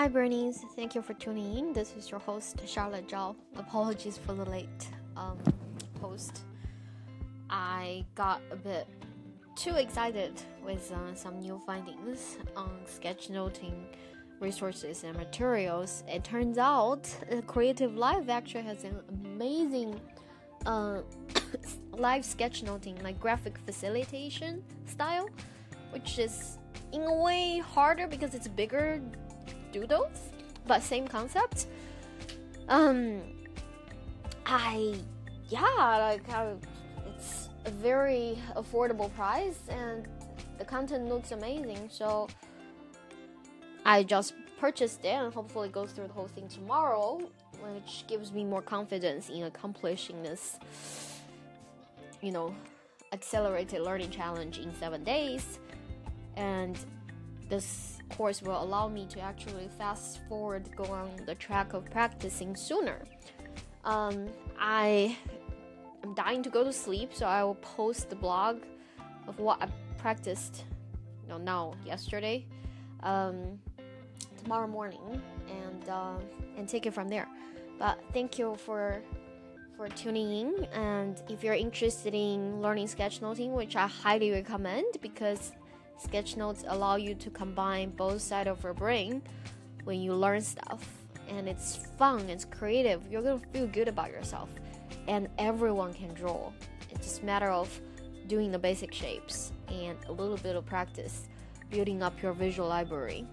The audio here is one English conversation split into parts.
Hi, Bernies. Thank you for tuning in. This is your host, Charlotte Zhao. Apologies for the late um, post. I got a bit too excited with uh, some new findings on sketchnoting resources and materials. It turns out CreativeLive actually has an amazing uh, live sketchnoting, like graphic facilitation style, which is in a way harder because it's bigger doodles, but same concept. Um, I yeah, like I, it's a very affordable price and the content looks amazing. So I just purchased it and hopefully goes through the whole thing tomorrow, which gives me more confidence in accomplishing this. You know, accelerated learning challenge in seven days, and this course will allow me to actually fast forward, go on the track of practicing sooner. Um, I am dying to go to sleep, so I will post the blog of what I practiced. Now yesterday, um, tomorrow morning, and uh, and take it from there. But thank you for for tuning in, and if you're interested in learning sketchnoting, which I highly recommend because Sketch notes allow you to combine both sides of your brain when you learn stuff. And it's fun, it's creative, you're gonna feel good about yourself. And everyone can draw. It's just a matter of doing the basic shapes and a little bit of practice, building up your visual library.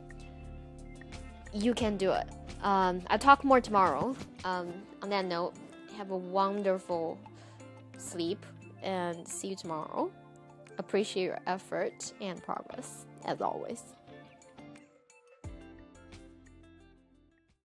You can do it. Um, I'll talk more tomorrow. Um, on that note, have a wonderful sleep and see you tomorrow appreciate your effort and progress as always.